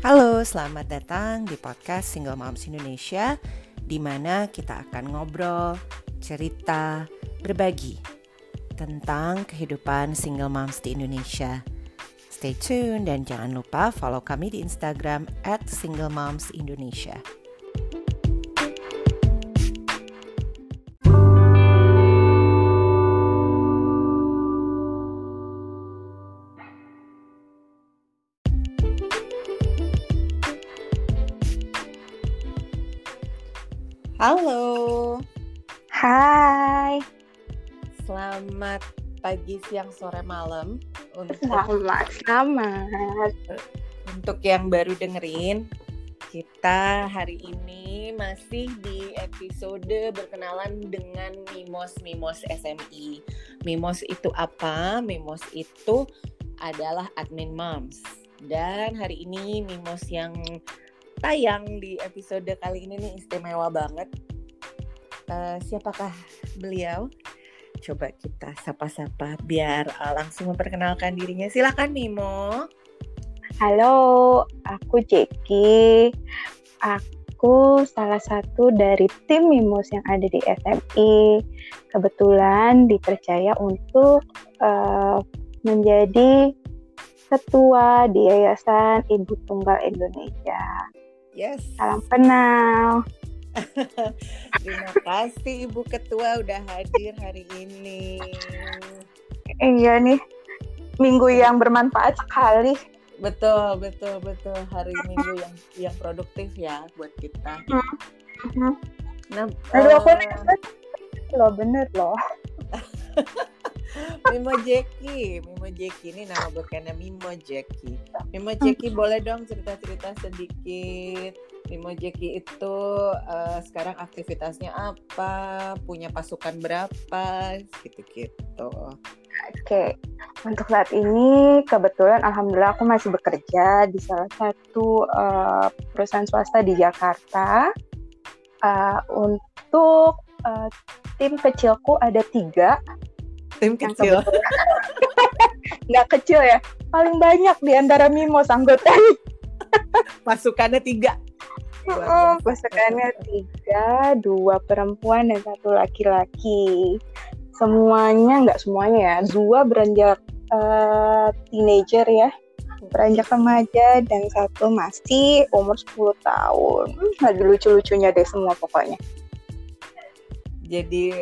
Halo, selamat datang di podcast Single Moms Indonesia di mana kita akan ngobrol, cerita, berbagi tentang kehidupan single moms di Indonesia. Stay tune dan jangan lupa follow kami di Instagram at Single Moms Indonesia. Halo, Hai, selamat pagi, siang, sore, malam untuk selamat, selamat. untuk yang baru dengerin. Kita hari ini masih di episode berkenalan dengan Mimos Mimos SMI. Mimos itu apa? Mimos itu adalah admin moms. Dan hari ini Mimos yang tayang di episode kali ini nih istimewa banget. Eh, siapakah beliau? Coba kita sapa-sapa biar eh, langsung memperkenalkan dirinya. Silakan Mimo. Halo, aku Jeki. Aku salah satu dari tim Mimus yang ada di SMI. Kebetulan dipercaya untuk eh, menjadi ketua di Yayasan Ibu Tunggal Indonesia. Yes. Salam kenal. Terima kasih Ibu Ketua udah hadir hari ini. Iya nih, minggu yang bermanfaat sekali. Betul, betul, betul. Hari Minggu yang yang produktif ya buat kita. Mhm. Nah, Aduh, aku eh, loh bener loh. Mimo Jeki, Mimo Jeki ini nama bukannya Mimo Jeki. Mimo Jeki boleh dong cerita-cerita sedikit. Mimo Jeki itu eh, sekarang aktivitasnya apa? Punya pasukan berapa? Gitu-gitu. Oke, untuk saat ini kebetulan alhamdulillah aku masih bekerja di salah satu eh, perusahaan swasta di Jakarta. Eh, untuk eh, tim kecilku ada tiga, Tim kecil. nggak kecil ya, paling banyak di antara Mimos anggotanya. Pasukannya tiga. Oh, pasukannya tiga, dua perempuan dan satu laki-laki. Semuanya nggak semuanya ya, dua beranjak eh, teenager ya, beranjak remaja dan satu masih umur 10 tahun. Hmm, lagi lucu-lucunya deh semua pokoknya. Jadi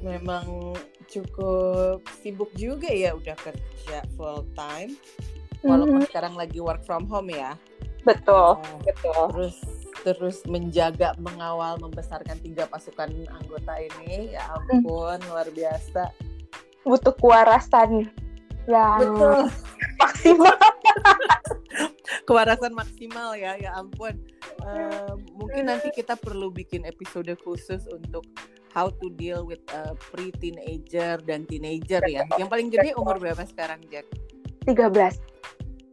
memang cukup sibuk juga ya udah kerja full time. Walaupun Mhm, sekarang lagi work from home ya. betul, Oh, betul. terus terus menjaga, mengawal, membesarkan tiga pasukan anggota ini. Ya ampun, luar biasa. Butuh kewarasan yang Betul. maksimal. Kewarasan maksimal ya, ya ampun. Eh, mungkin nanti kita perlu bikin episode khusus untuk how to deal with a pre-teenager dan teenager ya. Yang paling gede umur berapa sekarang, Jack? 13.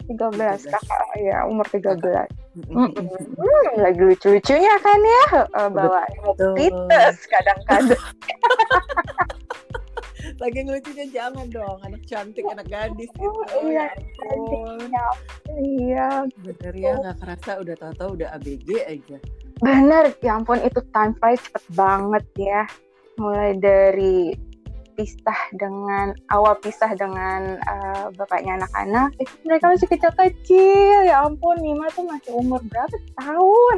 13 13. kakak ya umur 13 Mm-mm. Hmm, lagi lucu-lucunya kan ya eh, bawa Betul. tites kadang-kadang Lagi ngelucunya jangan dong, anak cantik, anak gadis gitu. Oh, iya, ya ampun. iya Bener ya, nggak kerasa udah tahu-tahu udah ABG aja. bener ya ampun itu time flies cepet banget ya mulai dari pisah dengan awal pisah dengan eh, bapaknya anak-anak itu mereka masih kecil-kecil ya ampun Nima tuh masih umur berapa tahun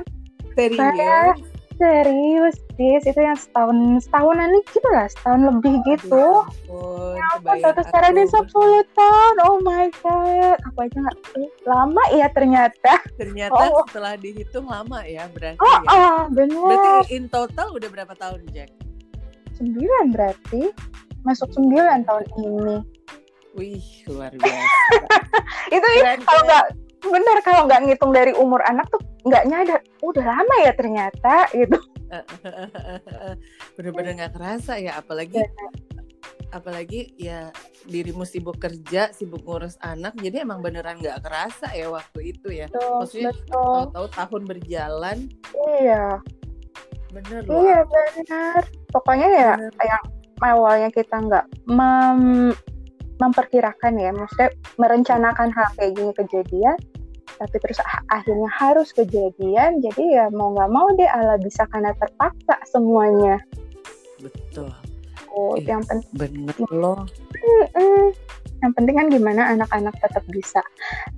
Serius? Serius Dis itu yang setahun setahunan nih gitu lah setahun lebih gitu Aduh, ampun, Ya ampun, satu sekarang aku. 10 tahun. Oh my god. Aku aja nggak lama ya ternyata. Ternyata Oh. setelah dihitung lama ya berarti Oh, ya. oh bener. Berarti in total udah berapa tahun Jack? 9 berarti. Masuk 9 tahun ini. Wih luar biasa. Itu ya, kalau keren. nggak bener kalau nggak ngitung dari umur anak tuh nggak nyadar. Udah lama ya ternyata gitu. Bener-bener nggak kerasa ya, apalagi apalagi ya dirimu sibuk kerja, sibuk ngurus anak, jadi emang beneran nggak kerasa ya waktu itu ya. Betul, Maksudnya. Tahu-tahu tahun berjalan, Iya. bener loh. Iya benar. Pokoknya ya Bener. yang awalnya kita nggak mem- memperkirakan ya, maksudnya merencanakan hal kayak gini kejadian, tapi terus akhirnya harus kejadian jadi ya mau nggak mau deh ala bisa karena terpaksa semuanya betul oh eh, yang penting bener loh yang penting kan gimana anak-anak tetap bisa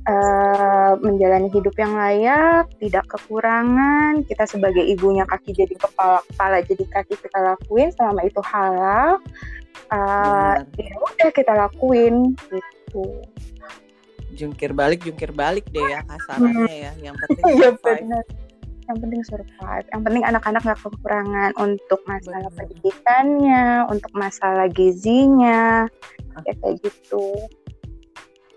uh, menjalani hidup yang layak, tidak kekurangan. Kita sebagai ibunya kaki jadi kepala, kepala jadi kaki kita lakuin selama itu halal. Uh, ya udah kita lakuin gitu. Jungkir balik, jungkir balik deh ya kasarnya ya. Yang penting ya, benar. Yang penting survive. Yang penting anak-anak nggak kekurangan untuk masalah Betul. pendidikannya untuk masalah gizinya ah. ya kayak gitu.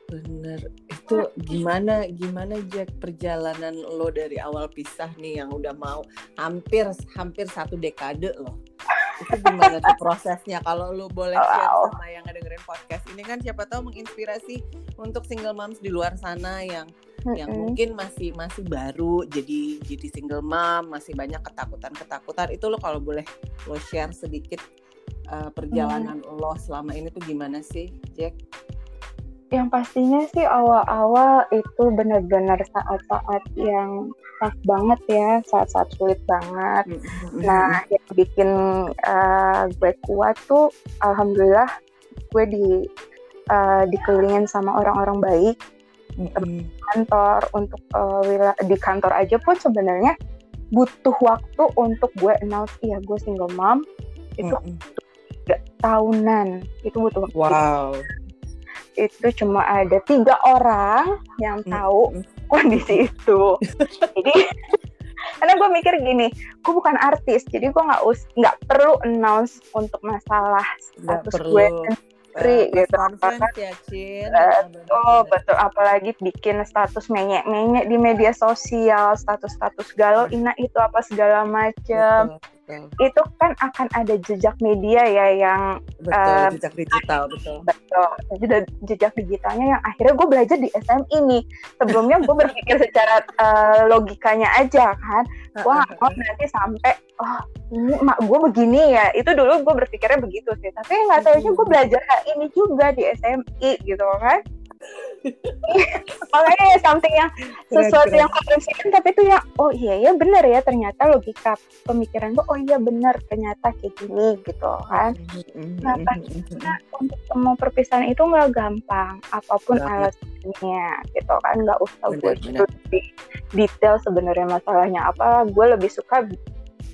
Bener itu gimana gimana Jack perjalanan lo dari awal pisah nih yang udah mau hampir hampir satu dekade loh itu gimana tuh prosesnya kalau lo boleh share wow. sama yang ngedengerin podcast ini kan siapa tahu menginspirasi untuk single moms di luar sana yang mm-hmm. yang mungkin masih masih baru jadi jadi single mom masih banyak ketakutan ketakutan itu lo kalau boleh lo share sedikit uh, perjalanan mm. lo selama ini tuh gimana sih Jack? Yang pastinya sih awal-awal itu benar-benar saat-saat yang tough banget ya, saat-saat sulit banget. Mm-hmm. Nah, yang bikin uh, gue kuat tuh, alhamdulillah gue di uh, dikelilingin sama orang-orang baik mm-hmm. kantor untuk uh, di kantor aja pun sebenarnya butuh waktu untuk gue announce iya gue single mom itu mm-hmm. tahunan itu butuh waktu wow itu cuma ada tiga orang yang tahu mm-hmm. kondisi itu. Jadi karena gue mikir gini gue bukan artis jadi gue nggak us nggak perlu announce untuk masalah status gue free uh, gitu. ya Cin oh betul. apalagi bikin status menyek-menyek di media sosial status-status galau ina itu apa segala macem. Betul. Itu kan akan ada jejak media ya yang betul uh, jejak digital betul. Betul. Jejak, digitalnya yang akhirnya gue belajar di SM ini sebelumnya gue berpikir secara uh, logikanya aja kan. Gue oh nanti sampai oh ini mak gue begini ya. Itu dulu gue berpikirnya begitu sih. Tapi nggak tahu sih gue belajar hal ini juga di SMI gitu kan makanya ya something yang sesuatu yang konsisten tapi itu yang oh iya ya benar ya ternyata logika pemikiran gue oh iya benar ternyata kayak gini gitu kan. Nah karena untuk semua perpisahan itu nggak gampang apa pun alasannya gitu kan. Nggak usah gue detail sebenarnya masalahnya apa gue lebih suka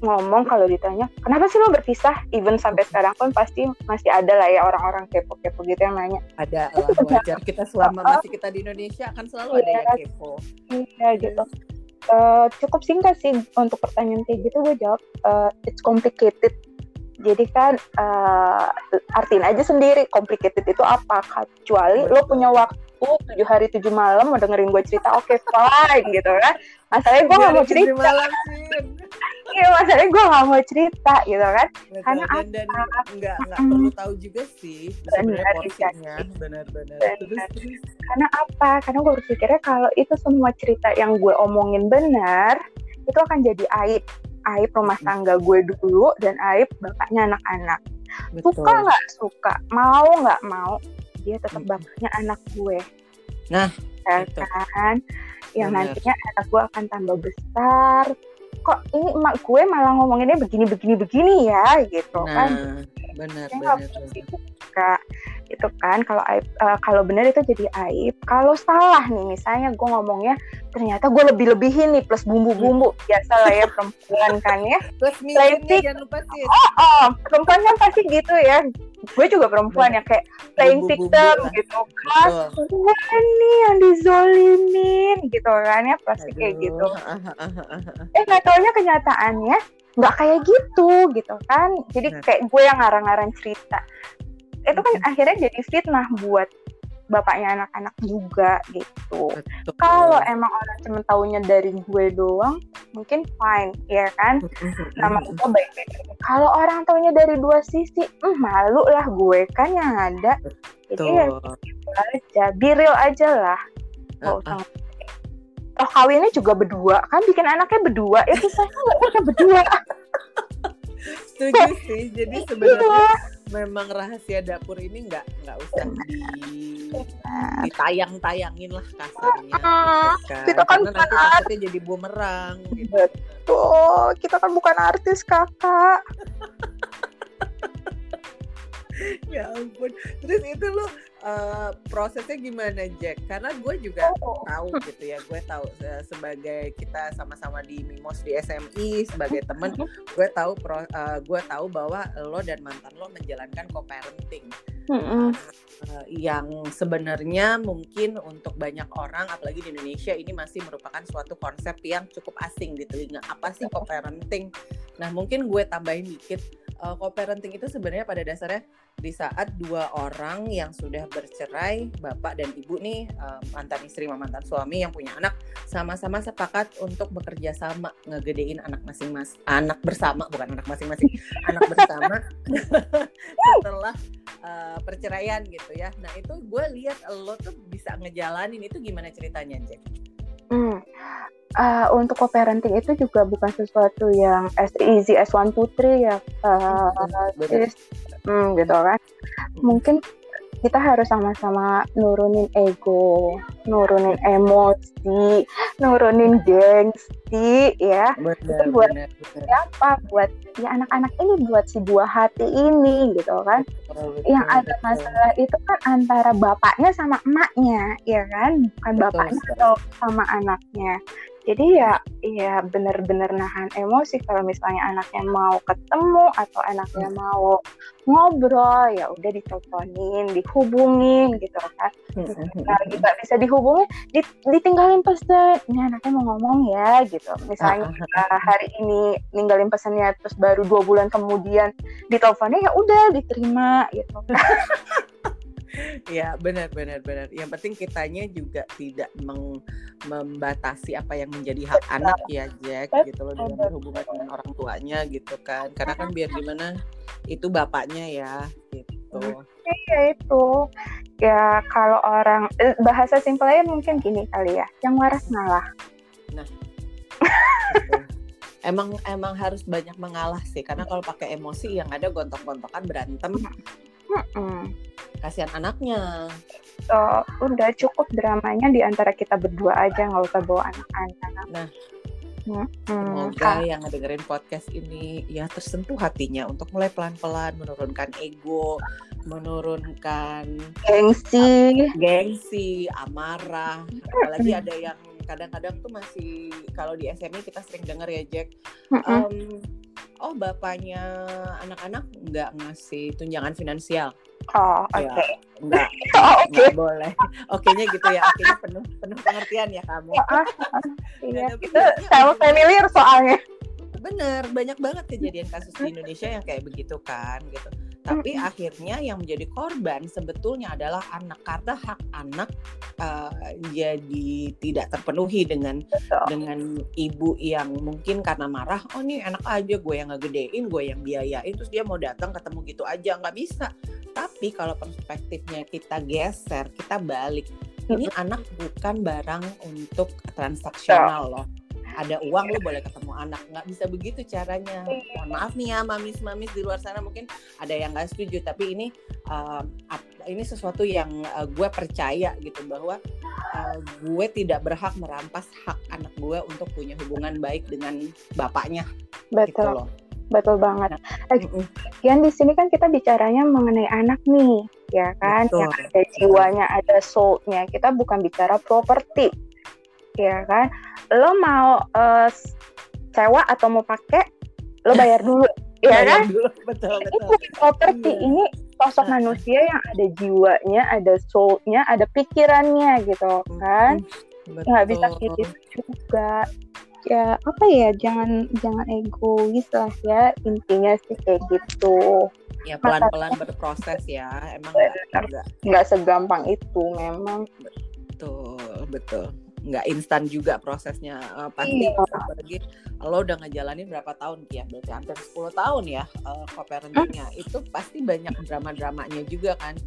ngomong kalau ditanya kenapa sih lo berpisah? Even sampai sekarang pun pasti masih ada lah ya orang-orang kepo-kepo gitu yang nanya. Ada lah wajar. Kita selama masih kita di Indonesia akan selalu iya, ada yang kepo. Iya gitu. Uh, cukup singkat sih untuk pertanyaan kayak gitu gue jawab uh, it's complicated. Jadi kan uh, artiin aja sendiri complicated itu apa? Kecuali lo punya waktu tujuh hari tujuh malam mau dengerin gue cerita. Oke okay, fine gitu kan. Masalahnya gue nggak mau cerita. iya masalahnya gue nggak mau cerita gitu kan. Betul, karena dan, dan nggak nggak mm, perlu tahu juga sih sebenarnya porsinya. benar-benar karena apa? Karena gue berpikirnya kalau itu semua cerita yang gue omongin benar itu akan jadi aib. Aib rumah tangga gue dulu dan aib bapaknya anak-anak. Suka nggak? Suka. Mau nggak mau dia tetap bapaknya anak gue. Nah ya kan? Yang Bener. nantinya anak gue akan tambah besar. Kok ini emak gue malah ngomonginnya begini begini begini ya gitu nah, kan benar benar kak itu kan kalau aib uh, kalau benar itu jadi aib. Kalau salah nih misalnya gue ngomongnya ternyata gue lebih lebihin nih plus bumbu-bumbu. Biasa lah ya perempuan kan ya. Plus minumnya jangan lupa sih. oh, oh perempuan kan pasti gitu ya. Gue juga perempuan yang kayak playing victim gitu kan. Gue nih yang dizolimin gitu kan ya pasti Aduh. kayak gitu. Eh nggak taunya kenyataannya nggak kayak gitu gitu kan jadi kayak gue yang ngarang-ngarang cerita itu kan akhirnya jadi fitnah buat bapaknya anak-anak juga gitu. Kalau emang orang cuma taunya dari gue doang, mungkin fine, ya kan? Nama gue baik-baik. Kalau orang taunya dari dua sisi, hmm, malu lah gue kan yang ada. Jadi ya gitu aja, biril aja lah. Usah Toh kawinnya juga berdua, kan bikin anaknya berdua, itu saya nggak berdua. setuju sih jadi sebenarnya memang rahasia dapur ini nggak nggak usah di ditayang-tayangin lah kasarnya gitu kan. kita kan karena bukan takutnya jadi bumerang gitu. Betul, kita kan bukan artis kakak. ya ampun terus itu lo uh, prosesnya gimana Jack? Karena gue juga Oh. tahu gitu ya gue tahu se- sebagai kita sama-sama di Mimos di SMI sebagai temen gue tahu pro, uh, gue tahu bahwa lo dan mantan lo menjalankan co-parenting. Uh, yang sebenarnya mungkin untuk banyak orang apalagi di Indonesia ini masih merupakan suatu konsep yang cukup asing di telinga. Apa sih co-parenting? Nah mungkin gue tambahin dikit. Uh, co-parenting itu sebenarnya pada dasarnya di saat dua orang yang sudah bercerai bapak dan ibu nih uh, mantan istri sama mantan suami yang punya anak sama-sama sepakat untuk bekerja sama ngegedein anak masing-masing anak bersama bukan anak masing-masing anak bersama setelah uh, perceraian gitu ya. Nah itu gue lihat lo tuh bisa ngejalanin itu gimana ceritanya Jack? Hmm. Uh, untuk co-parenting itu juga bukan sesuatu yang as easy as one two three ya, uh. Hmm, gitu kan. Mungkin kita harus sama-sama nurunin ego, nurunin emosi, nurunin gengsi, ya. Benar, buat- benar, benar. Siapa buat ya anak-anak ini buat si buah hati ini, gitu kan. Betul, yang betul, ada betul. masalah itu kan antara bapaknya sama emaknya, ya kan? Bukan Betul bapaknya atau sama anaknya. Jadi ya, ya bener-bener nahan emosi kalau misalnya anaknya mau ketemu atau anaknya Hmm. mau ngobrol, ya udah diteleponin, dihubungin gitu kan. Mm-mm. Nah, nggak bisa dihubungin, dit- ditinggalin pesan. Ini anaknya mau ngomong ya, gitu. Misalnya uh, hari ini ninggalin pesannya terus baru dua bulan kemudian diteleponnya ya udah diterima gitu Ya benar benar benar. Yang penting kitanya juga tidak meng- membatasi apa yang menjadi hak anak ya Jack Betul, gitu loh dalam berhubungan dengan orang tuanya gitu kan. Karena kan biar gimana itu bapaknya ya gitu. ya itu ya kalau orang eh, bahasa simpelnya mungkin gini kali ya yang waras ngalah Gitu. Emang emang harus banyak mengalah sih karena kalau pakai emosi yang ada gontok-gontokan berantem Mm-mm. Kasihan anaknya. So, udah cukup dramanya di antara kita berdua aja nggak usah bawa anak-anak. Nah. Mm-mm. Semoga yang ngedengerin podcast ini ya tersentuh hatinya untuk mulai pelan-pelan menurunkan ego, menurunkan gengsi. gengsi, amarah, apalagi ada yang kadang-kadang tuh masih kalau di SMI kita sering dengar ya Jack, em, oh bapaknya anak-anak nggak ngasih tunjangan finansial, oh oke ya. nggak oh, oke nggak boleh, oke-nya gitu ya, oke-nya penuh penuh pengertian ya kamu. Iya itu sama familiar soalnya Bener, banyak banget kejadian kasus di Indonesia yang kayak begitu kan gitu. Tapi Mm-mm. akhirnya yang menjadi korban sebetulnya adalah anak karena hak anak eh, jadi tidak terpenuhi dengan Betul. dengan ibu yang mungkin karena marah, oh nih enak aja gue yang ngegedein, gue yang biayain, terus dia mau datang ketemu gitu aja nggak bisa. Tapi kalau perspektifnya kita geser, kita balik, ini anak bukan barang untuk transaksional loh ada uang lu boleh ketemu anak. Nggak bisa begitu caranya. Mohon maaf nih ya mamis mamis di luar sana. Mungkin ada yang nggak setuju tapi ini ap- ini sesuatu yang uh, gue percaya gitu bahwa uh, gue tidak berhak merampas hak anak gue untuk punya hubungan baik dengan bapaknya. Gitu betul loh. Betul banget. Mm-mm. Kian di sini kan kita bicaranya mengenai anak nih, ya kan? Betul. Yang ada jiwanya, ada soul-nya. Kita bukan bicara properti, ya kan? Lo mau eh, sewa atau mau pakai, lo bayar dulu, ya Bayar kan? dulu. betul Ini betul bukan properti, Iya. ini sosok Nah. manusia yang ada jiwanya, ada soul-nya, ada pikirannya gitu kan? Mm, Nggak bisa kayak gitu juga. Ya apa ya, jangan jangan egois lah ya intinya sih kayak gitu. ya pelan pelan berproses ya emang nggak segampang itu memang Betul, betul. Nggak instan juga prosesnya. Eh, pasti Iya. apalagi lo udah ngejalanin berapa tahun ya? Berarti hampir 10 tahun ya uh, co-parentingnya. Itu pasti banyak drama-dramanya juga kan.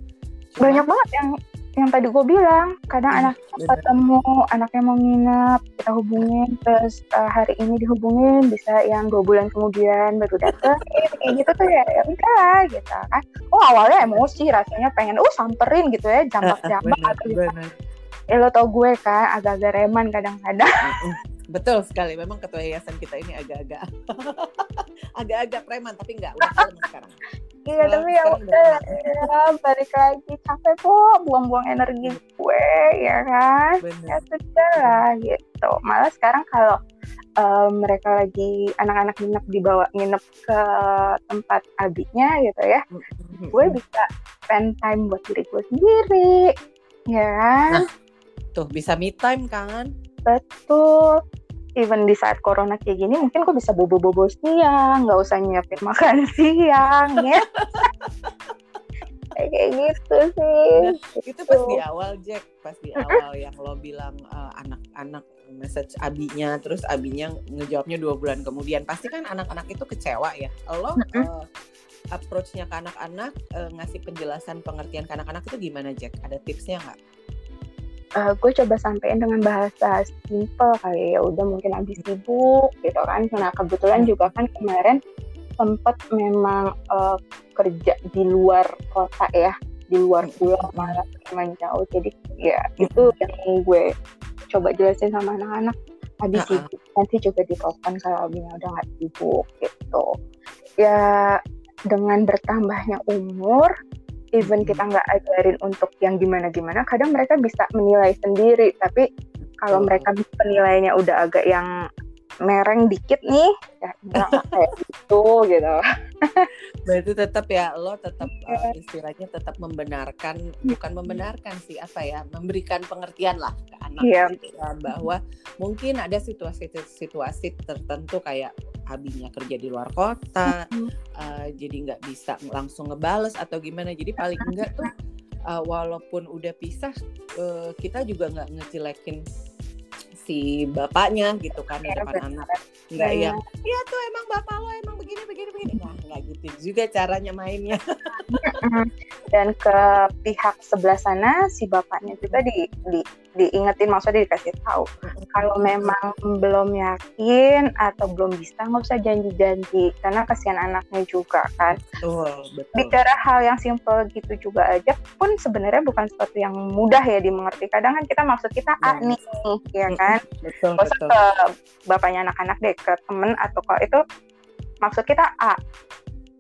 Cuma- banyak banget yang yang tadi gue bilang kadang Hmm, anak ketemu anaknya mau nginep kita hubungin terus uh, hari ini dihubungin bisa yang dua bulan kemudian baru datang eh, kayak gitu tuh ya ya udah gitu kan oh awalnya emosi rasanya pengen oh samperin gitu ya jambak jambak benar, atau gitu. Eh lo tau gue kan agak-agak reman kadang-kadang. Betul sekali. Memang ketua yayasan kita ini agak-agak agak-agak preman tapi enggak udah kalem sekarang. iya tapi ya udah ya, balik lagi capek kok buang-buang energi gue ya kan ya Benar. sudah lah gitu malah sekarang kalau eh, mereka lagi anak-anak nginep dibawa nginep ke tempat abinya gitu ya gue bisa spend time buat diri gue sendiri ya kan Tuh bisa me time kan? betul. Even di saat corona kayak gini mungkin gue bisa bobo-bobo siang nggak usah nyiapin makan siang ya. Kayak gitu sih. Itu pas di awal Jack, pas di awal yang lo bilang eh, anak-anak message abinya, terus abinya ngejawabnya dua bulan kemudian, pasti kan anak-anak itu kecewa ya. Lo eh, approach-nya ke anak-anak eh, ngasih penjelasan pengertian ke anak-anak itu gimana Jack? Ada tipsnya nggak? Eh, gue coba sampein dengan bahasa simple kali ya udah mungkin habis sibuk gitu kan. Nah kebetulan juga kan kemarin sempat memang eh, kerja di luar kota ya di luar pulau malah lumayan jauh. Jadi ya itu yang gue coba jelasin sama anak-anak. Habis Uh-uh. sibuk nanti juga ditelepon kalau abinya udah nggak sibuk gitu. Ya dengan bertambahnya umur even kita nggak ajarin untuk yang gimana-gimana kadang mereka bisa menilai sendiri tapi kalau Betul. mereka penilaiannya udah agak yang mereng dikit nih ya nggak kayak gitu gitu Berarti tetap ya lo tetap eh, istilahnya tetap membenarkan bukan membenarkan sih apa ya memberikan pengertian lah ke anak Iya. gitu ya, bahwa mungkin ada situasi-situasi tertentu kayak abinya kerja di luar kota eh, jadi nggak bisa langsung ngebales atau gimana. Jadi paling enggak tuh eh, walaupun udah pisah eh, kita juga nggak ngejelekin si bapaknya gitu kan di Iya, depan anak. Nggak Iya. yang ya tuh emang bapak lo emang begini begini begini. Nah nggak gitu juga caranya mainnya. Dan ke pihak sebelah sana si bapaknya juga di, di diingetin maksudnya dikasih tahu. Kalau memang belum yakin atau belum bisa nggak usah janji-janji karena kasihan anaknya juga kan. Betul betul. Bicara hal yang simple gitu juga aja pun sebenarnya bukan sesuatu yang mudah ya dimengerti. Kadang kan kita maksud kita A Yes. nih ya kan? Betul usah betul. ke bapaknya anak-anak deh ke temen atau ke itu maksud kita A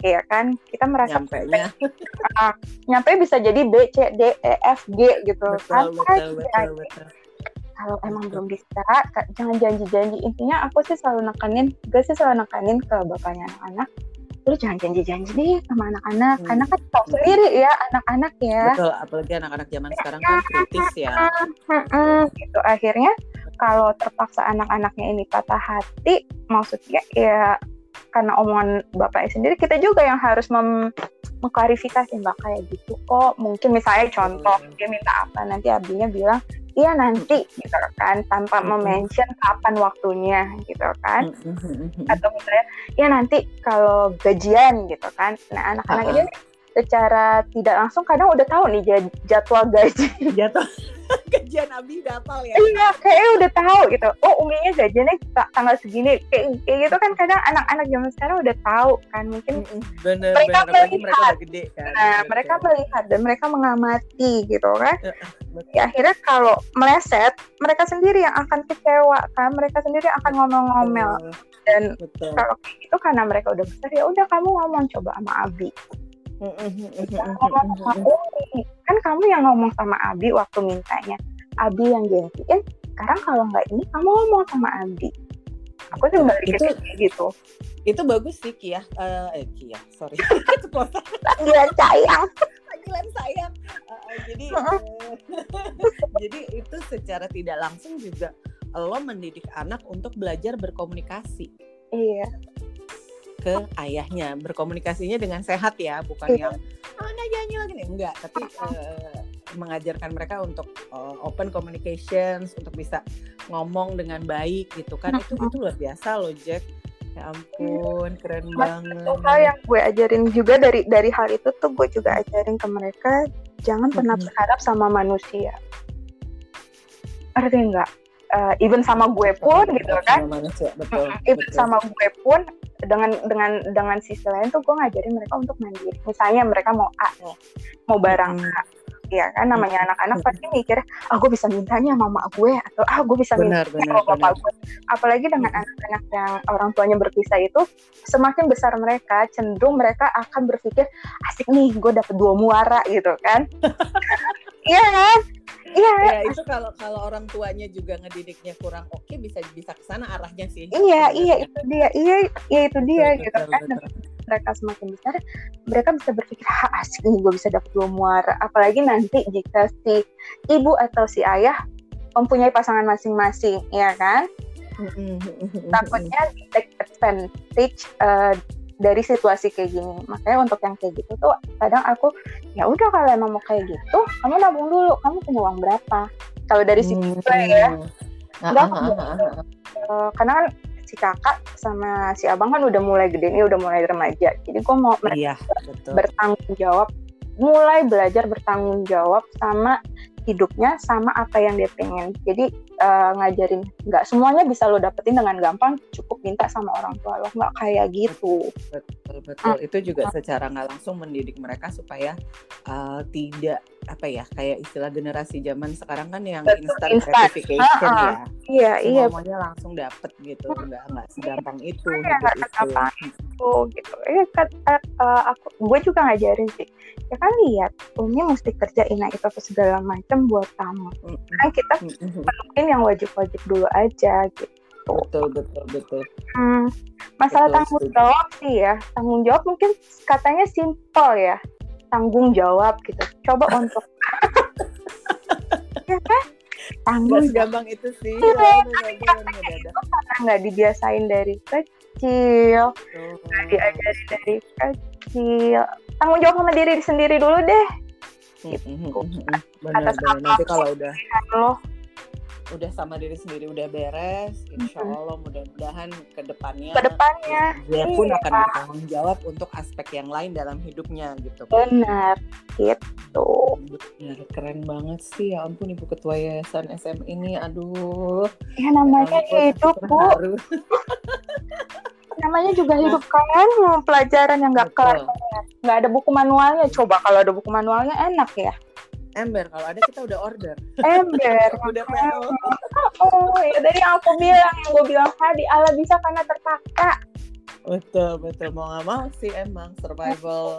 ya kan? Kita merasa nyampe nya nyampe bisa jadi B C D E F G gitu. Betul kan? betul betul betul. kalau emang belum bisa jangan janji-janji. Intinya aku sih selalu nekanin gue sih selalu nekanin ke bapaknya anak-anak. Lu jangan janji-janji deh sama anak-anak Hmm. karena kan tahu sendiri ya anak-anak ya. Betul apalagi anak-anak zaman sekarang kan kritis ya. Gitu. Akhirnya kalau terpaksa anak-anaknya ini patah hati maksudnya ya karena omongan bapaknya sendiri kita juga yang harus mem mengklarifikasi mbak kayak gitu kok mungkin misalnya contoh Betul. dia minta apa nanti abinya bilang iya nanti gitu kan tanpa Mm-mm. memention kapan waktunya gitu kan atau misalnya ya nanti kalau gajian gitu kan nah anak-anak Ha-ha. ini secara tidak langsung kadang udah tahu nih jad- jadwal gaji jatuh kajian abi udah hafal ya Iya, kayaknya udah tahu gitu. Oh, uminya gajiannya ta- tanggal segini. Kayak, kayak gitu kan kadang anak-anak zaman sekarang udah tahu kan. Mungkin bener Mereka bener melihat. mereka udah gede kan nah, Betul. mereka melihat dan mereka mengamati gitu kan. Ya, akhirnya kalau meleset, mereka sendiri yang akan kecewa kan. Mereka sendiri akan ngomel-ngomel. Dan betul kalau kayak gitu karena mereka udah besar ya udah kamu ngomong coba sama Abi. Jangan ngomong sama Umi. Kan kamu yang ngomong sama Abi waktu mintanya. Abi yang gantiin. Sekarang kalau nggak ini kamu ngomong sama Abi. Aku sih balik Itu- kayak gitu. itu bagus sih Kia eh eh, Kia sorry. Dia sayang. panggilan sayang Uh, uh, jadi uh, jadi itu secara tidak langsung juga lo mendidik anak untuk belajar berkomunikasi Iya. Ke ayahnya berkomunikasinya dengan sehat ya bukan Iya. yang oh nah nyanyi lagi nih. Enggak tapi uh, mengajarkan mereka untuk uh, open communications untuk bisa ngomong dengan baik gitu kan. Itu itu luar biasa loh Jack. Ya ampun keren Mas, banget. hal yang gue ajarin juga dari dari hal itu tuh gue juga ajarin ke mereka jangan pernah berharap sama manusia. Ngerti nggak? Eh, even sama gue pun gitu kan? manusia, betul. even betul. sama gue pun dengan dengan dengan sisi lain tuh gue ngajarin mereka untuk mandiri. Misalnya mereka mau A nih mau barang Mm. A. Ya kan namanya anak-anak pasti mikir ah gue bisa mintanya sama mama gue atau ah gue bisa Benar, mintanya sama bapak gue apalagi dengan anak-anak yang orang tuanya berpisah itu semakin besar mereka cenderung mereka akan berpikir asik nih gue dapet dua muara gitu kan. Iya kan itu kalau kalau orang tuanya juga ngedidiknya kurang oke bisa bisa ke sana arahnya sih. iya iya itu dia iya iya itu dia Betul, gitu betul, kan. betul. mereka semakin besar mereka bisa berpikir ah asik nih gue bisa dapet dua muara. Apalagi nanti jika si ibu atau si ayah mempunyai pasangan masing-masing ya kan? Takutnya take advantage eh, dari situasi kayak gini makanya untuk yang kayak gitu tuh kadang aku ya udah kalau emang mau kayak gitu kamu nabung dulu kamu punya uang berapa kalau dari mm-mm. gue ya Enggak, ah, ah, ah, ah. eh, karena kan si kakak sama si abang kan udah mulai gede nih udah mulai remaja jadi gue mau Iya, betul. bertanggung jawab mulai belajar bertanggung jawab sama hidupnya sama apa yang dia pengen. Jadi eh, ngajarin nggak semuanya bisa lo dapetin dengan gampang cukup minta sama orang tua lo. Nggak kayak gitu. Betul betul. Itu juga secara nggak langsung mendidik mereka supaya uh, tidak apa ya kayak istilah generasi zaman sekarang kan yang Betul, instant instan. gratification Ah, ya. Iya iya. Semuanya langsung dapet gitu. Nggak nggak segampang itu Iya, hidup nggak itu. segampang tuh gitu. Eh, kan, eh, aku gue juga ngajarin sih. Ya kan lihat Umi mesti kerjain nah itu segala macam buat kamu. Mm, kan kita mm, mm, mm. mungkin yang wajib-wajib dulu aja gitu. Betul betul betul. Hmm, masalah Betul, tanggung setuju. jawab sih ya. Tanggung jawab mungkin katanya simpel ya tanggung jawab gitu. Coba untuk tanggung jawab. segampang itu sih. Iya, Ya, karena nggak dibiasain dari kecil? Nggak diajarin dari kecil. Tanggung jawab sama diri sendiri dulu deh. Mm. bener Atas bener nanti apa- kalau udah lo udah sama diri sendiri udah beres, insya Allah mudah-mudahan ke depannya ke depannya dia pun Iya. akan bertanggung jawab untuk aspek yang lain dalam hidupnya gitu. benar gitu. Bener, keren banget sih. Ya ampun ibu ketua yayasan SM ini, aduh. ya namanya ampun, hidup bu? namanya juga hidup kan pelajaran yang nggak kelar nggak ada buku manualnya. Coba kalau ada buku manualnya enak ya Ember kalau ada kita udah order, ember udah PO. oh ya dari yang aku bilang yang gue bilang tadi Allah bisa karena terpaksa Betul betul mau nggak mau sih emang survival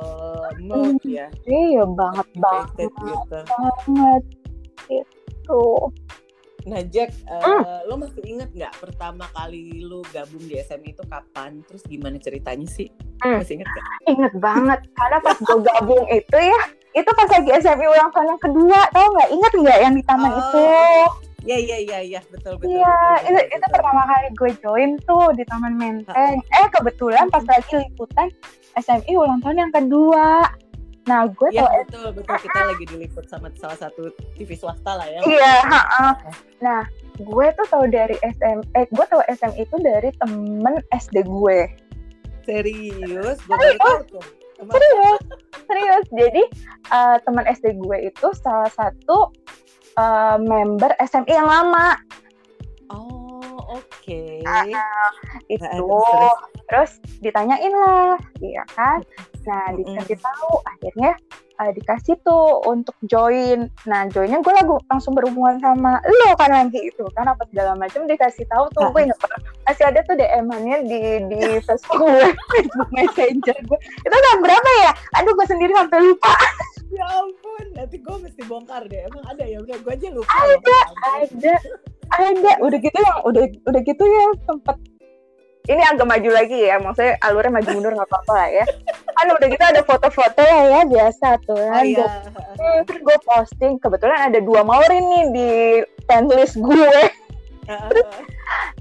mode ya, iya banget banget gitu. banget gitu Nah Jack, eh, Hmm. lo masih inget nggak pertama kali lo gabung di SMI itu kapan? Terus gimana ceritanya sih? Hmm. Masih inget gak? inget banget karena pas gue gabung itu ya itu pas lagi SMI ulang tahun yang kedua tau nggak inget nggak yang di taman Oh, itu Iya iya iya iya betul betul. Iya, itu, betul, itu betul. pertama kali gue join tuh di Taman Menteng. Eh, kebetulan pas lagi liputan SMI ulang tahun yang kedua. Nah, gue Iya tau betul betul kita lagi diliput sama salah satu TV swasta lah ya. Iya. Nah, gue tuh tahu dari SM, eh gue tahu SM itu dari temen SD gue. Serius, gue baru tahu tuh. Serius, serius. Jadi eh, teman SD gue itu salah satu eh, member SMI yang lama. Oh oke. Itu terus, terus. terus ditanyain lah, iya kan? Nah, dikasih tahu, akhirnya eh, dikasih tuh untuk join. Nah, joinnya gue lagu langsung berhubungan sama lo kan lagi itu kan apa segala macam dikasih tahu tuh gue inget masih ada tuh DM-annya di di Facebook gue, Facebook Messenger gue. Itu tahun berapa ya? Aduh, gue sendiri sampai lupa. Ya ampun, nanti gue mesti bongkar deh. Emang ada ya? Udah gue aja lupa. Ada. Ada, ada. Udah gitu yang udah udah gitu ya sempet ini agak maju lagi ya, maksudnya alurnya maju mundur nggak apa-apa lah ya. Kan udah gitu ada foto-foto lah ya biasa tuh Oh kan. iya. Hmm, terus gue posting kebetulan ada dua Maureen nih di fanlist gue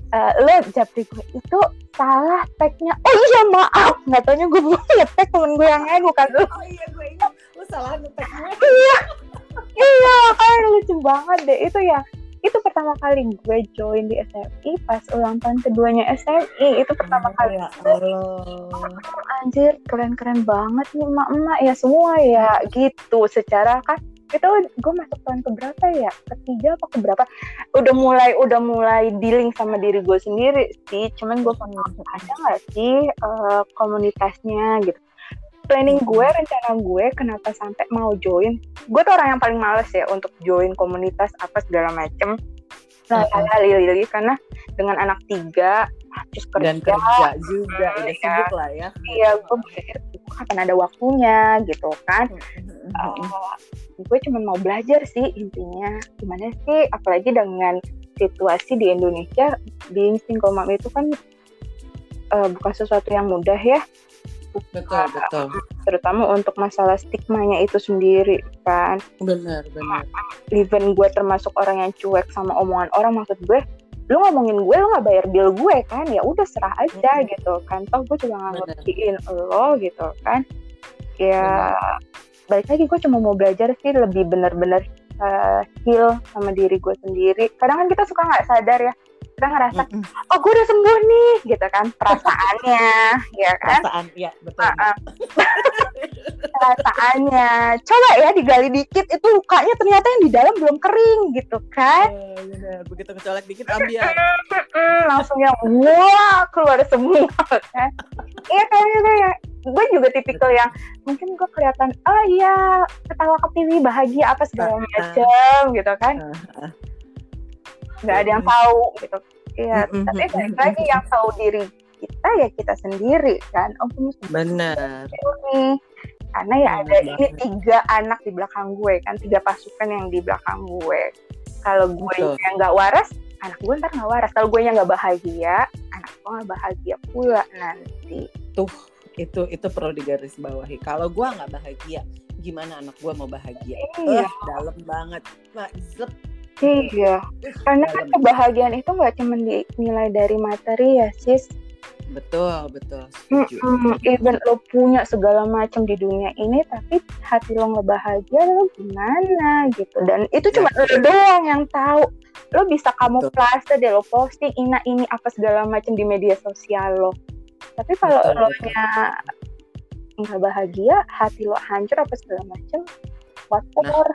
Eh, lo japri gue itu salah tagnya oh iya maaf nggak taunya gue belum ngetek temen gue yang lain bukan lo Oh iya gue ingat. Lu salah ngetek gue. iya kan lucu banget deh itu ya itu pertama kali gue join di SMI pas ulang tahun keduanya SMI itu pertama Oh, kali. ya Allah. anjir keren-keren banget nih emak-emak ya semua ya. Gitu secara kan itu gue masuk tahun keberapa ya? Ketiga apa keberapa? Udah mulai udah mulai dealing sama diri gue sendiri sih. Cuman gue pengen ada nggak sih eh, komunitasnya gitu planning gue rencana gue kenapa sampai mau join gue tuh orang yang paling males ya untuk join komunitas apa segala macem nah Mm-mm. lili lili karena dengan anak tiga terus kerja Dan kerja juga, udah Iya. sibuk lah ya. iya gue berpikir kapan ada waktunya gitu kan. Uh, gue cuma mau belajar sih intinya gimana sih apalagi dengan situasi di Indonesia being single mom itu kan uh, bukan sesuatu yang mudah ya Betul, betul. terutama untuk masalah stigmanya itu sendiri kan Benar, benar. even gue termasuk orang yang cuek sama omongan orang maksud gue lu ngomongin gue lu nggak bayar bill gue kan ya udah serah aja Mm-mm. gitu kan toh gue juga nggak Bener. ngertiin lo gitu kan ya balik lagi gue cuma mau belajar sih lebih bener-bener uh, heal sama diri gue sendiri kadang kan kita suka nggak sadar ya kita ngerasa Mm-mm. oh gue udah sembuh nih gitu kan perasaannya ya kan Perasaan, ya betul. Ah, ah. perasaannya coba ya digali dikit itu lukanya ternyata yang di dalam belum kering gitu kan benar. Begitu kecolek dikit ambiar. Mm, langsung yang wah keluar semua kan iya kayak gitu ya gue juga tipikal yang mungkin gue kelihatan oh iya ketawa ke TV bahagia apa segala macam gitu kan. Nggak ada yang tahu gitu iya Mm-mm, tapi balik mm-mm, lagi yang tahu diri kita ya kita sendiri kan oh gue Benar. nih karena ya ada ini banget. tiga anak di belakang gue kan tiga pasukan yang di belakang gue kalau gue Betul. yang nggak waras anak gue ntar nggak waras kalau gue yang nggak bahagia anak gue nggak bahagia pula nanti Itu itu perlu digarisbawahi. Kalau gua nggak bahagia, gimana anak gua mau bahagia? iya Eh, dalam banget. Mak, zep. Iya karena kan kebahagiaan itu nggak cuma dinilai dari materi ya sis Betul, betul. Setuju. Mm-mm, even lo punya segala macam di dunia ini tapi hati lo nggak bahagia lo gimana gitu dan itu cuma Ya. lo doang yang tahu lo bisa kamu plase deh lo posting ina ini apa segala macam di media sosial lo tapi kalau lo nya nggak bahagia hati lo hancur apa segala macam what Nah.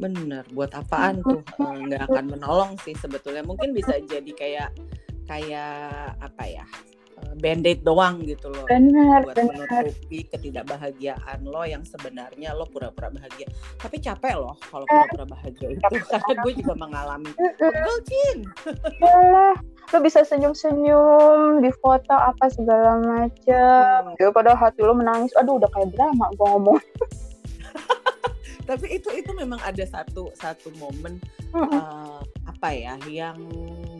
Bener, buat apaan tuh? Eh, Nggak akan menolong sih sebetulnya. Mungkin bisa jadi kayak kayak apa ya? eh, Band-aid doang gitu loh. benar buat benar menutupi ketidakbahagiaan lo yang sebenarnya lo pura-pura bahagia. Tapi capek loh kalau pura-pura bahagia itu karena gue juga mengalami pegel cin. Yalah, lo bisa senyum-senyum di foto apa segala macam. Ya padahal hati lo menangis. Aduh, udah kayak drama gua ngomong. Tapi itu itu memang ada satu satu momen eh, apa ya yang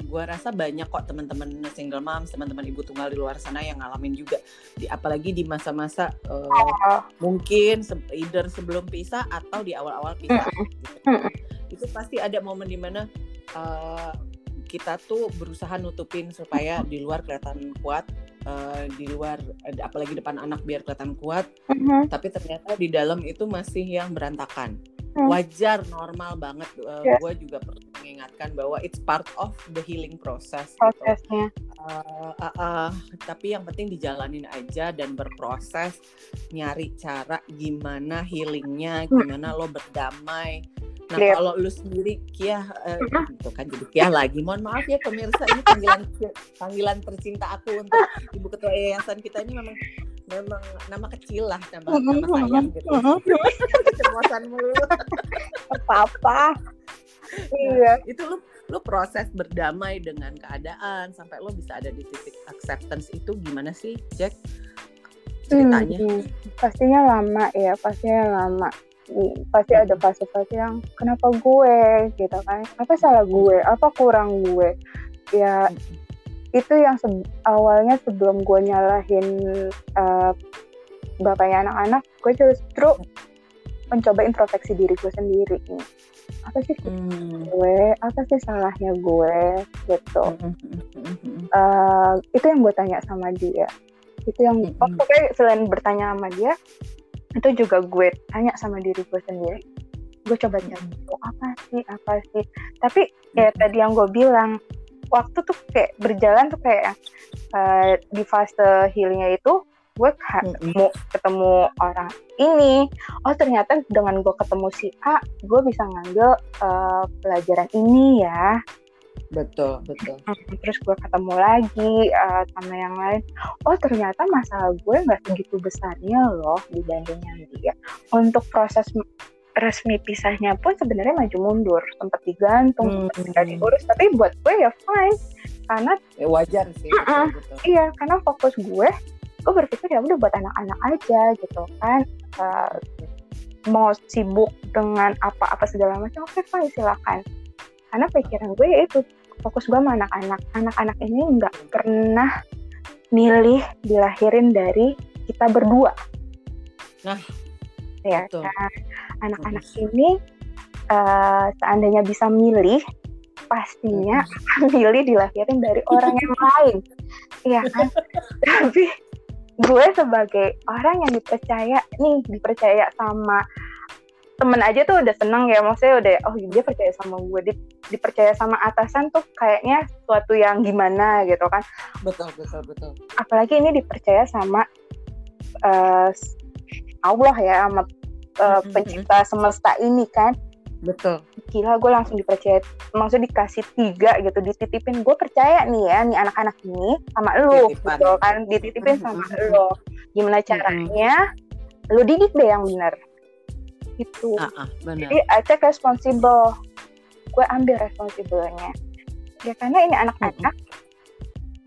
gue rasa banyak kok teman-teman single moms, teman-teman ibu tunggal di luar sana yang ngalamin juga. Di apalagi di masa-masa eh, Ah, mungkin se- either sebelum pisah atau di awal-awal pisah. gitu. Mm-mm. Itu pasti ada momen di mana uh, kita tuh berusaha nutupin supaya di luar kelihatan kuat, uh, di luar ada- apalagi depan anak biar kelihatan kuat, mhm. tapi ternyata di dalam itu masih yang berantakan. Hmm. Wajar, normal banget. Uh, Yes. Gue juga perlu mengingatkan bahwa it's part of the healing process. Gitu. prosesnya. Uh, uh, uh, tapi yang penting dijalanin aja dan berproses nyari cara gimana healingnya gimana lo berdamai nah Clear. kalau lu sendiri Kia uh, Mhm. itu kan jadi Kia lagi mohon maaf ya pemirsa ini panggilan panggilan tercinta aku untuk ibu ketua yayasan kita ini memang memang nama kecil lah nama, nama sayang gitu Mhm. kecemosan mulu Apa-apa. Iya. itu lu lu proses berdamai dengan keadaan sampai lo bisa ada di titik acceptance itu gimana sih Jack ceritanya Hmm, pastinya lama ya, pastinya lama. Pasti ada fase-fase yang kenapa gue gitu kan? Apa salah gue? Apa kurang gue? Ya itu yang se- awalnya sebelum gue nyalahin eh, bapaknya anak-anak, gue justru mencoba introspeksi diri gue sendiri. Apa sih Hmm. gue? Apa sih salahnya gue? Gitu. Eh, itu yang gue tanya sama dia itu yang Mm-mm. oh, pokoknya selain bertanya sama dia itu juga gue tanya sama diri gue sendiri. Gue coba cari oh, apa sih? Apa sih? Tapi kayak tadi yang gue bilang waktu tuh kayak berjalan tuh kayak uh, di fase healingnya itu gue ketemu ketemu orang ini. Oh ternyata dengan gue ketemu si A gue bisa ngambil uh, pelajaran ini ya betul betul. Terus gue ketemu lagi uh, sama yang lain. Oh ternyata masalah gue nggak segitu besarnya loh dibanding yang dia. Untuk proses resmi pisahnya pun sebenarnya maju mundur. Sempat digantung hmm. sempat diurus. Tapi buat gue ya fine. Karena ya, wajar sih uh -uh, betul, iya karena fokus gue gue berpikir ya udah buat anak-anak aja gitu kan. Uh, mau sibuk dengan apa-apa segala macam oke okay, fine silakan karena pikiran gue ya itu fokus gue sama anak-anak. Anak-anak ini nggak pernah milih dilahirin dari kita berdua. Nah ya kan? Anak-anak ini uh, seandainya bisa milih pastinya akan milih dilahirin dari orang yang lain. Ya kan? Tapi gue sebagai orang yang dipercaya nih dipercaya sama temen aja tuh udah seneng ya maksudnya udah oh dia percaya sama gue di, dipercaya sama atasan tuh kayaknya suatu yang gimana gitu kan. Betul betul betul. Apalagi ini dipercaya sama uh, Allah ya sama uh, pencipta semesta ini kan. Betul. Gila gue langsung dipercaya maksudnya dikasih tiga gitu dititipin. Gue percaya nih ya nih anak-anak ini sama lu gitu kan. Dititipin sama lo gimana caranya? Lu didik deh yang benar itu uh, uh, jadi I take responsible. Gue ambil responsibilnya ya karena ini anak-anak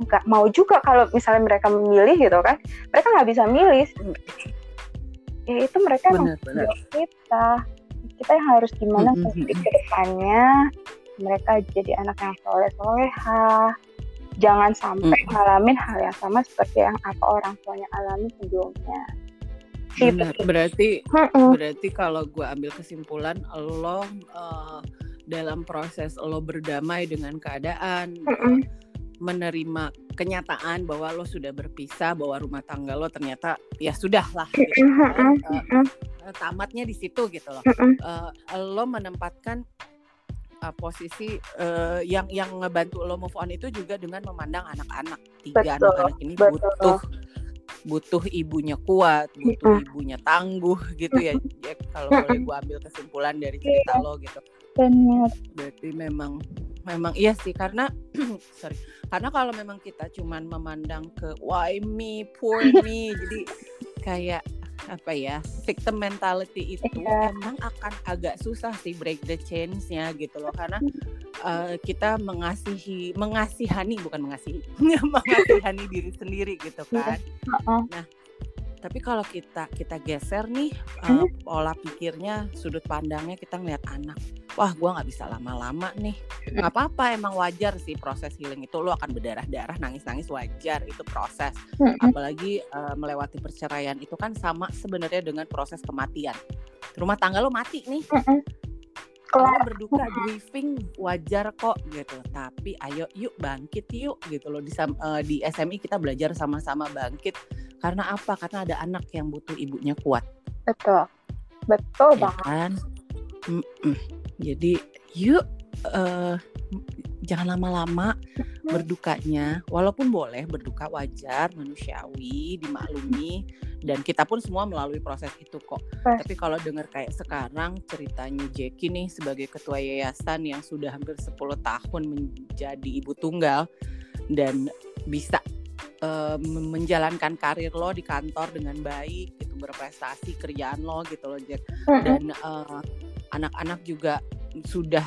nggak mau juga kalau misalnya mereka memilih gitu kan. Mereka nggak bisa milih. Ya itu mereka bener, bener. kita. Kita yang harus gimana mm -hmm. ke depannya mereka jadi anak yang soleh soleha jangan sampai mm. ngalamin hal yang sama seperti yang apa orang tuanya alami sebelumnya Benar, berarti mm berarti kalau gue ambil kesimpulan lo uh, dalam proses lo berdamai dengan keadaan mm menerima kenyataan bahwa lo sudah berpisah bahwa rumah tangga lo ternyata ya sudah lah gitu, uh, uh, tamatnya di situ gitu loh. Uh, lo menempatkan uh, posisi uh, yang yang ngebantu lo move on itu juga dengan memandang anak-anak. Tiga anak-anak ini betul. butuh butuh ibunya kuat, butuh mm. ibunya tangguh gitu ya. ya kalau boleh gue ambil kesimpulan dari cerita yeah. lo gitu. Benar. Berarti memang memang iya sih karena sorry karena kalau memang kita cuman memandang ke why me poor me jadi kayak apa ya victim mentality itu yeah. emang akan agak susah sih break the chains-nya gitu loh. Karena uh, kita mengasihi mengasihani bukan mengasihi mengasihani diri sendiri gitu kan. Nah tapi kalau kita kita geser nih uh, pola pikirnya sudut pandangnya kita ngeliat anak wah gue nggak bisa lama-lama nih. Nggak apa-apa emang wajar sih proses healing itu. Lo akan berdarah-darah nangis-nangis wajar itu proses. Apalagi uh, melewati perceraian itu kan sama sebenarnya dengan proses kematian. Rumah tangga lo mati nih kalau berduka grieving wajar kok gitu. Tapi ayo yuk bangkit yuk gitu loh. Di, uh, di SMI kita belajar sama-sama bangkit. Karena apa? Karena ada anak yang butuh ibunya kuat. Betul. Betul ya banget. kan? Mm -mm. jadi yuk uh, jangan lama-lama berdukanya walaupun boleh berduka wajar manusiawi dimaklumi dan kita pun semua melalui proses itu kok. Pas. Tapi kalau dengar kayak sekarang ceritanya Jackie nih sebagai ketua yayasan yang sudah hampir 10 tahun menjadi ibu tunggal dan bisa uh, menjalankan karir lo di kantor dengan baik gitu berprestasi kerjaan lo gitu loh Jack dan uh, anak-anak juga sudah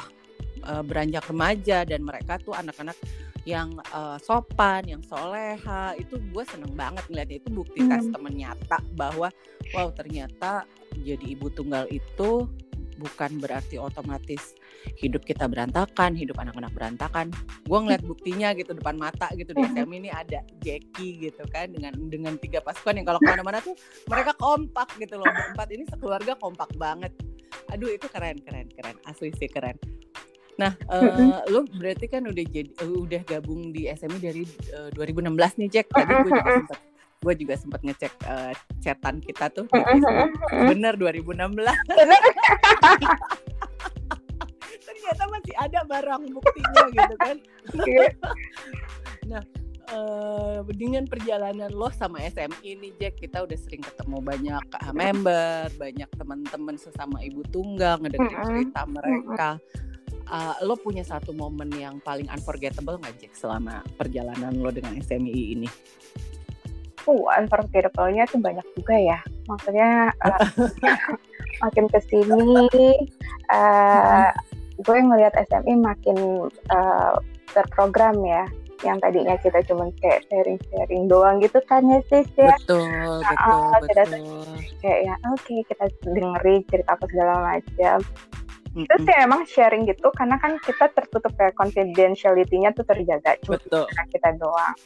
uh, beranjak remaja dan mereka tuh anak-anak yang uh, sopan, yang soleha, itu gue seneng banget ngeliatnya itu bukti hmm. testament nyata bahwa wow ternyata jadi ibu tunggal itu bukan berarti otomatis hidup kita berantakan, hidup anak-anak berantakan. Gue ngeliat buktinya gitu depan mata gitu di SM ini ada Jackie gitu kan dengan dengan tiga pasukan yang kalau ke mana-mana tuh mereka kompak gitu loh. Empat ini sekeluarga kompak banget. Aduh itu keren keren keren asli sih keren. Nah, uh, lu berarti kan udah jadi uh, udah gabung di SMI dari uh, 2016 nih, Jack. Tadi gue juga sempat gue juga sempat ngecek uh, chatan kita tuh. Bener 2016. ternyata masih ada barang buktinya gitu kan. Nah eh, dengan perjalanan lo sama SMI ini Jack kita udah sering ketemu banyak uh, member banyak teman-teman sesama ibu tunggal ngedengerin cerita mereka Uh, lo punya satu momen yang paling unforgettable nggak Jack selama perjalanan lo dengan SMI ini? Uh, unforgettable-nya tuh banyak juga ya. Maksudnya uh, makin ke sini, uh, gue ngelihat SMI makin uh, terprogram ya. Yang tadinya kita cuma kayak sharing-sharing doang gitu kan ya sis ya. Betul, Ah, betul, tidak- betul. Kayak ya oke kita dengerin cerita apa segala macam. Terus ya emang sharing gitu karena kan kita tertutup kayak confidentiality-nya tuh terjaga. Cuma Betul. kita, doang.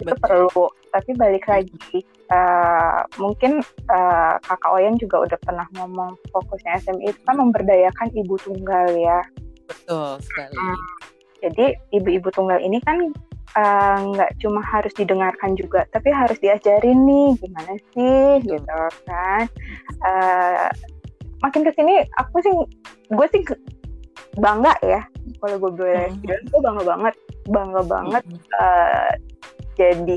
Itu Betul. perlu. Tapi balik lagi, eh, mungkin eh, kakak Oyen juga udah pernah ngomong fokusnya SMI itu kan memberdayakan ibu tunggal ya. Betul sekali. Jadi ibu-ibu tunggal ini kan eh, nggak cuma harus didengarkan juga, tapi harus diajarin nih gimana sih Betul. gitu kan. Eh, makin ke sini aku sih, gue sih bangga ya kalau gue boleh Mhm. bilang, gue bangga banget, bangga banget Mm-mm. eh, jadi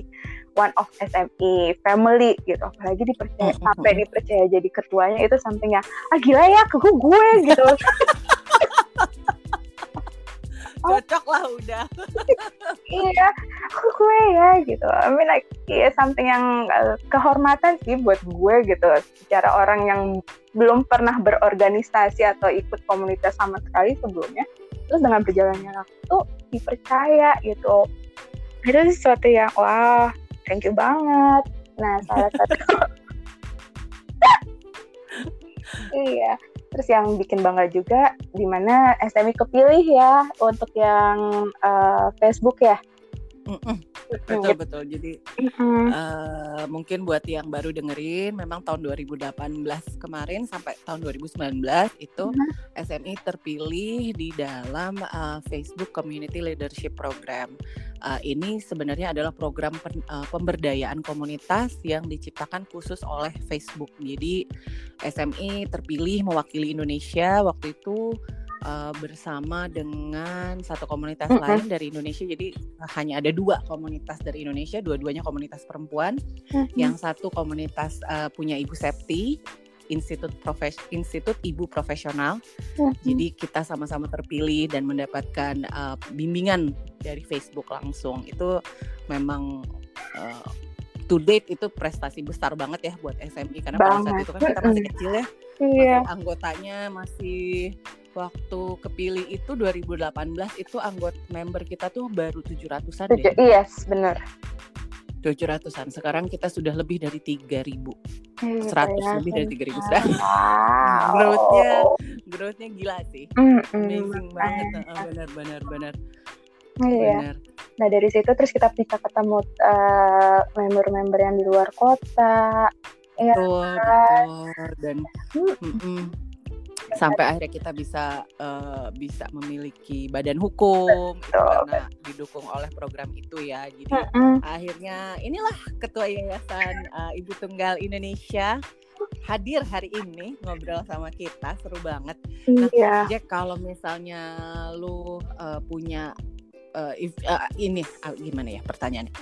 one of SME family gitu apalagi dipercaya Mm-mm. sampai dipercaya jadi ketuanya itu yang ah gila ya ke gue gitu Cocok lah udah. iya gue ya gitu. I mean like iya something yang eh, kehormatan sih buat gue gitu. Secara orang yang belum pernah berorganisasi atau ikut komunitas sama sekali sebelumnya terus dengan berjalannya waktu dipercaya gitu. Itu sesuatu yang wah thank you banget. Nah salah satu iya terus yang bikin bangga juga di mana SMI kepilih ya untuk yang eh, Facebook ya Mm-mm. Mm, Betul betul. Jadi eh, mungkin buat yang baru dengerin, memang tahun 2018 kemarin sampai tahun 2019 itu Mhm. SMI terpilih di dalam eh, Facebook Community Leadership Program. Eh, ini sebenarnya adalah program pen- eh, pemberdayaan komunitas yang diciptakan khusus oleh Facebook. Jadi SMI terpilih mewakili Indonesia waktu itu eh, bersama dengan satu komunitas Mm-mm. lain dari Indonesia. Jadi eh, hanya ada dua komunitas dari Indonesia, dua-duanya komunitas perempuan. Mhm. Yang satu komunitas eh, punya Ibu Septi, Institut Profes Institut Ibu Profesional. Mhm. Jadi kita sama-sama terpilih dan mendapatkan uh, bimbingan dari Facebook langsung. Itu memang uh, to date itu prestasi besar banget ya buat SMI karena pada saat Banget. itu kan kita masih kecil ya. iya Masih anggotanya masih waktu kepilih itu 2018 itu anggota member kita tuh baru 700-an deh. Tujuh- yes bener 700-an. Sekarang kita sudah lebih dari 3000. Iya, 100 lebih dari 3000 sudah. wow Growth-nya growth-nya gila sih. Mm-mm, Amazing banget. Heeh, Benar benar benar. iya Benar. Nah dari situ terus kita bisa ketemu eh, member-member yang di luar kota Iya. Betul, betul. Dan Hmm. mm-mm. sampai akhirnya kita bisa eh, bisa memiliki badan hukum itu Betul. karena didukung oleh program itu ya. Jadi Mm-mm. akhirnya inilah ketua yayasan eh, Ibu Tunggal Indonesia hadir hari ini ngobrol sama kita seru banget. Nah, iya Jack kalau misalnya lu eh, punya eh, if- eh, ini ah, gimana ya pertanyaannya?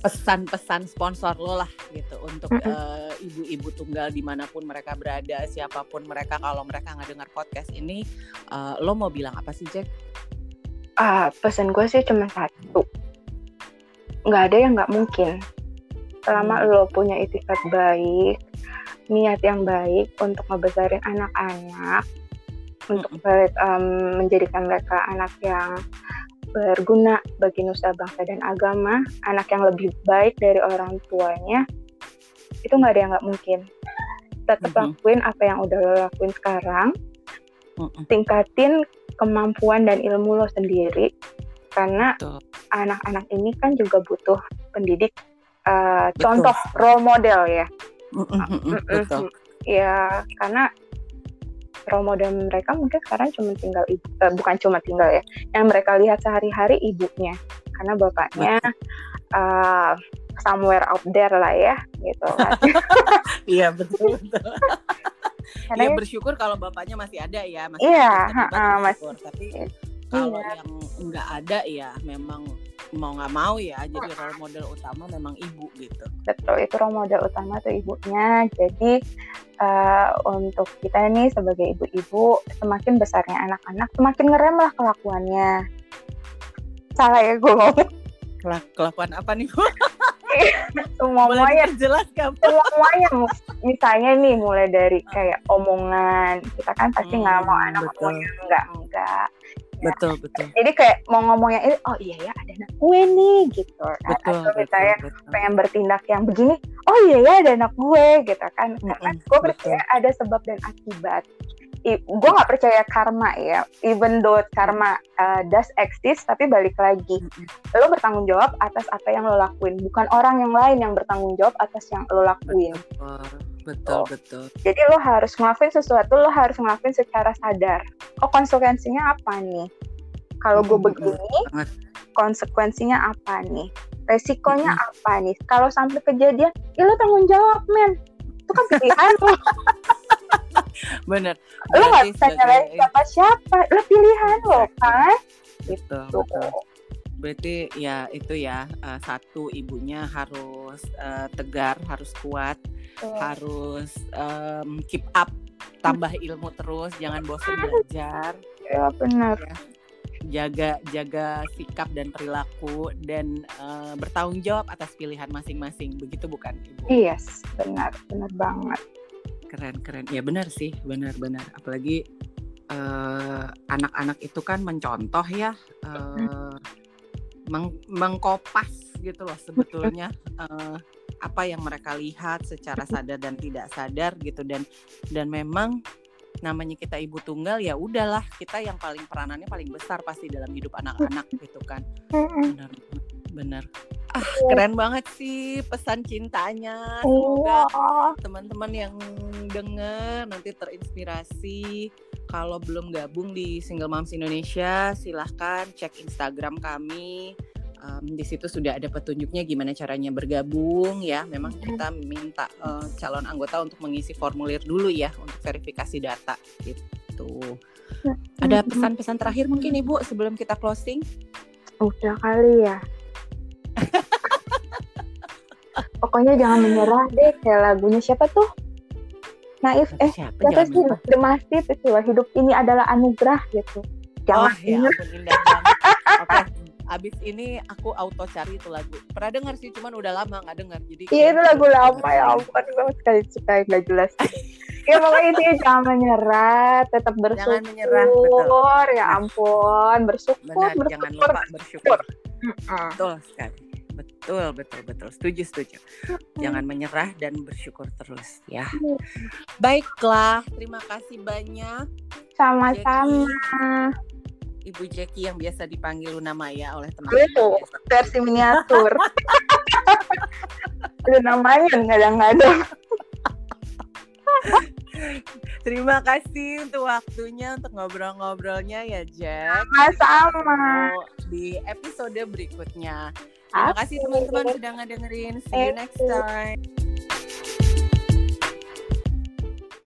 Pesan-pesan sponsor lo lah gitu untuk eh, ibu-ibu tunggal di mana pun mereka berada siapa pun mereka kalau mereka nggak dengar podcast ini eh, lo mau bilang apa sih Jack? ah pesan gue sih cuma satu nggak ada yang nggak mungkin selama Hmm. lo punya itikat baik niat yang baik untuk ngebesarin anak-anak untuk em, menjadikan mereka anak yang berguna bagi nusa bangsa dan agama anak yang lebih baik dari orang tuanya itu nggak ada yang nggak mungkin tetap Mhm. lakuin apa yang udah lo lakuin sekarang Mm-mm. tingkatin kemampuan dan ilmu lo sendiri karena anak-anak ini kan juga butuh pendidik uh, Betul. contoh role model ya mm-mm, Mm-mm. betul. ya karena role model mereka mungkin sekarang cuma tinggal ibu eh, bukan cuma tinggal ya yang mereka lihat sehari-hari ibunya karena bapaknya uh, somewhere out there lah ya gitu kan Iya betul betul. Karena ya bersyukur kalau bapaknya masih ada ya, masih Iya, tapi ha-ha, bersyukur. Tapi kalau Iya. yang nggak ada ya memang mau nggak mau ya. Jadi role model utama memang ibu gitu. betul itu role model utama tuh ibunya. Jadi eh, untuk kita nih sebagai ibu-ibu semakin besarnya anak-anak semakin ngerem lah kelakuannya. Salah ya gue ngomong Kelak- Kelakuan apa nih? semuanya kamu? semuanya misalnya nih mulai dari kayak omongan kita kan pasti nggak mau Hmm, anak betul. ngomongnya enggak enggak Betul betul. jadi kayak mau ngomongnya ini oh iya ya ada anak gue nih gitu kan. Betul atau betul. misalnya betul. pengen bertindak yang begini oh iya ya ada anak gue gitu kan. Karena Mm-mm, gue percaya ada sebab dan akibat. Gue nggak percaya karma ya even though karma uh, does exist tapi balik lagi lo bertanggung jawab atas apa yang lo lakuin. Bukan orang yang lain yang bertanggung jawab atas yang lo lakuin Betul betul. jadi lo harus ngelakuin sesuatu lo harus ngelakuin secara sadar. Oh konsekuensinya apa nih? Kalau gue Mm-mm, begini banget. konsekuensinya apa nih? Resikonya apa nih? Kalau sampai kejadian ya lo tanggung jawab men. Itu kan pilihan lo. Bener. lo Berarti bisa nyalain sebagai- siapa siapa lo pilihan lo kan? Betul Tuh. betul. Berarti ya itu ya uh, satu ibunya harus uh, tegar, harus kuat, Harus um, keep up, tambah ilmu terus, jangan bosan belajar, ya benar jaga jaga sikap dan perilaku dan uh, bertanggung jawab atas pilihan masing-masing. Begitu bukan ibu? yes benar benar banget Keren keren. Ya benar sih, benar benar. Apalagi anak-anak itu kan mencontoh ya, eh, meng- mengkopas gitu loh sebetulnya eh, apa yang mereka lihat secara sadar dan tidak sadar gitu. Dan dan memang namanya kita ibu tunggal ya udahlah kita yang paling peranannya paling besar pasti dalam hidup anak-anak gitu kan. Benar benar. Ah keren banget sih pesan cintanya. Semoga Iya. teman-teman yang denger nanti terinspirasi. Kalau belum gabung di Single Moms Indonesia silahkan cek Instagram kami Em, di situ sudah ada petunjuknya gimana caranya bergabung ya. Memang kita minta eh, calon anggota untuk mengisi formulir dulu ya untuk verifikasi data gitu. Ada pesan-pesan terakhir mungkin ibu sebelum kita closing? Udah kali ya. Pokoknya jangan menyerah deh kayak lagunya siapa tuh? Naif eh siapa? siapa sih? Mastiff itu hidup ini adalah anugerah gitu. Oh jangan ya ampun indah banget. Oke, abis ini aku auto cari itu lagu. Pernah dengar sih, cuman udah lama nggak dengar. Jadi iya itu lagu lama ya ampun gue sekali suka nggak jelas ya pokoknya intinya jangan menyerah tetap bersyukur Jangan menyerah, betul. ya ampun bersyukur Benar, bersyukur jangan lupa bersyukur. Betul sekali. Betul, betul, betul. Setuju, setuju. Jangan menyerah dan bersyukur terus ya. Baiklah, terima kasih banyak sama-sama Ibu Jackie yang biasa dipanggil Luna Maya oleh Itu teman-teman. versi miniatur ada namanya kadang-kadang Terima kasih untuk waktunya untuk ngobrol-ngobrolnya ya Jack. sama-sama di episode berikutnya. Terima kasih teman-teman sudah ngedengerin. See you next time.